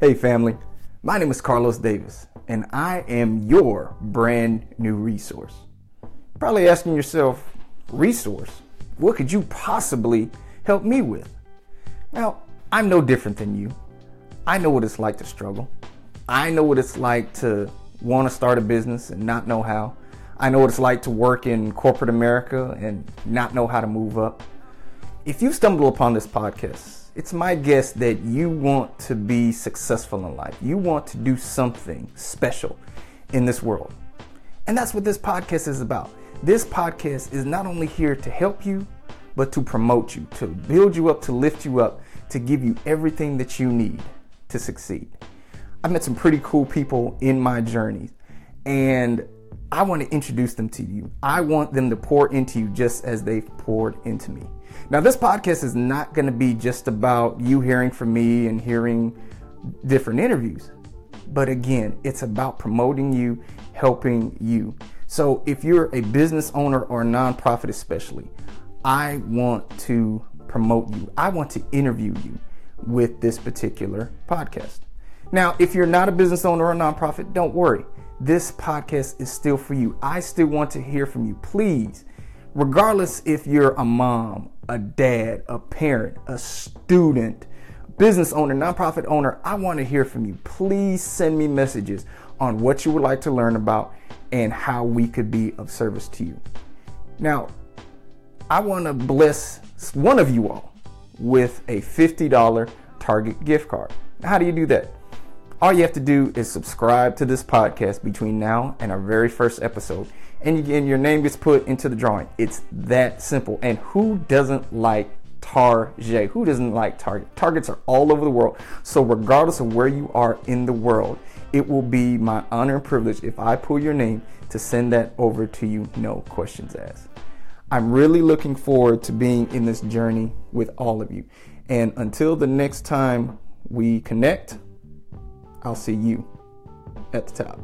Hey, family. My name is Carlos Davis, and I am your brand new resource. Probably asking yourself, resource? What could you possibly help me with? Now, I'm no different than you. I know what it's like to struggle. I know what it's like to want to start a business and not know how. I know what it's like to work in corporate America and not know how to move up. If you stumble upon this podcast, it's my guess that you want to be successful in life. You want to do something special in this world. And that's what this podcast is about. This podcast is not only here to help you, but to promote you, to build you up, to lift you up, to give you everything that you need to succeed. I've met some pretty cool people in my journey, and I want to introduce them to you. I want them to pour into you just as they've poured into me. Now, this podcast is not going to be just about you hearing from me and hearing different interviews, but again, it's about promoting you, helping you. So, if you're a business owner or a nonprofit, especially, I want to promote you. I want to interview you with this particular podcast. Now, if you're not a business owner or a nonprofit, don't worry this podcast is still for you. I still want to hear from you. Please, regardless if you're a mom, a dad, a parent, a student, business owner, nonprofit owner, I want to hear from you. Please send me messages on what you would like to learn about and how we could be of service to you. Now, I want to bless one of you all with a $50 Target gift card. How do you do that? All you have to do is subscribe to this podcast between now and our very first episode, and again, your name gets put into the drawing. It's that simple. And who doesn't like Target? Who doesn't like Target? Targets are all over the world. So, regardless of where you are in the world, it will be my honor and privilege if I pull your name to send that over to you, no questions asked. I'm really looking forward to being in this journey with all of you. And until the next time we connect, I'll see you at the top.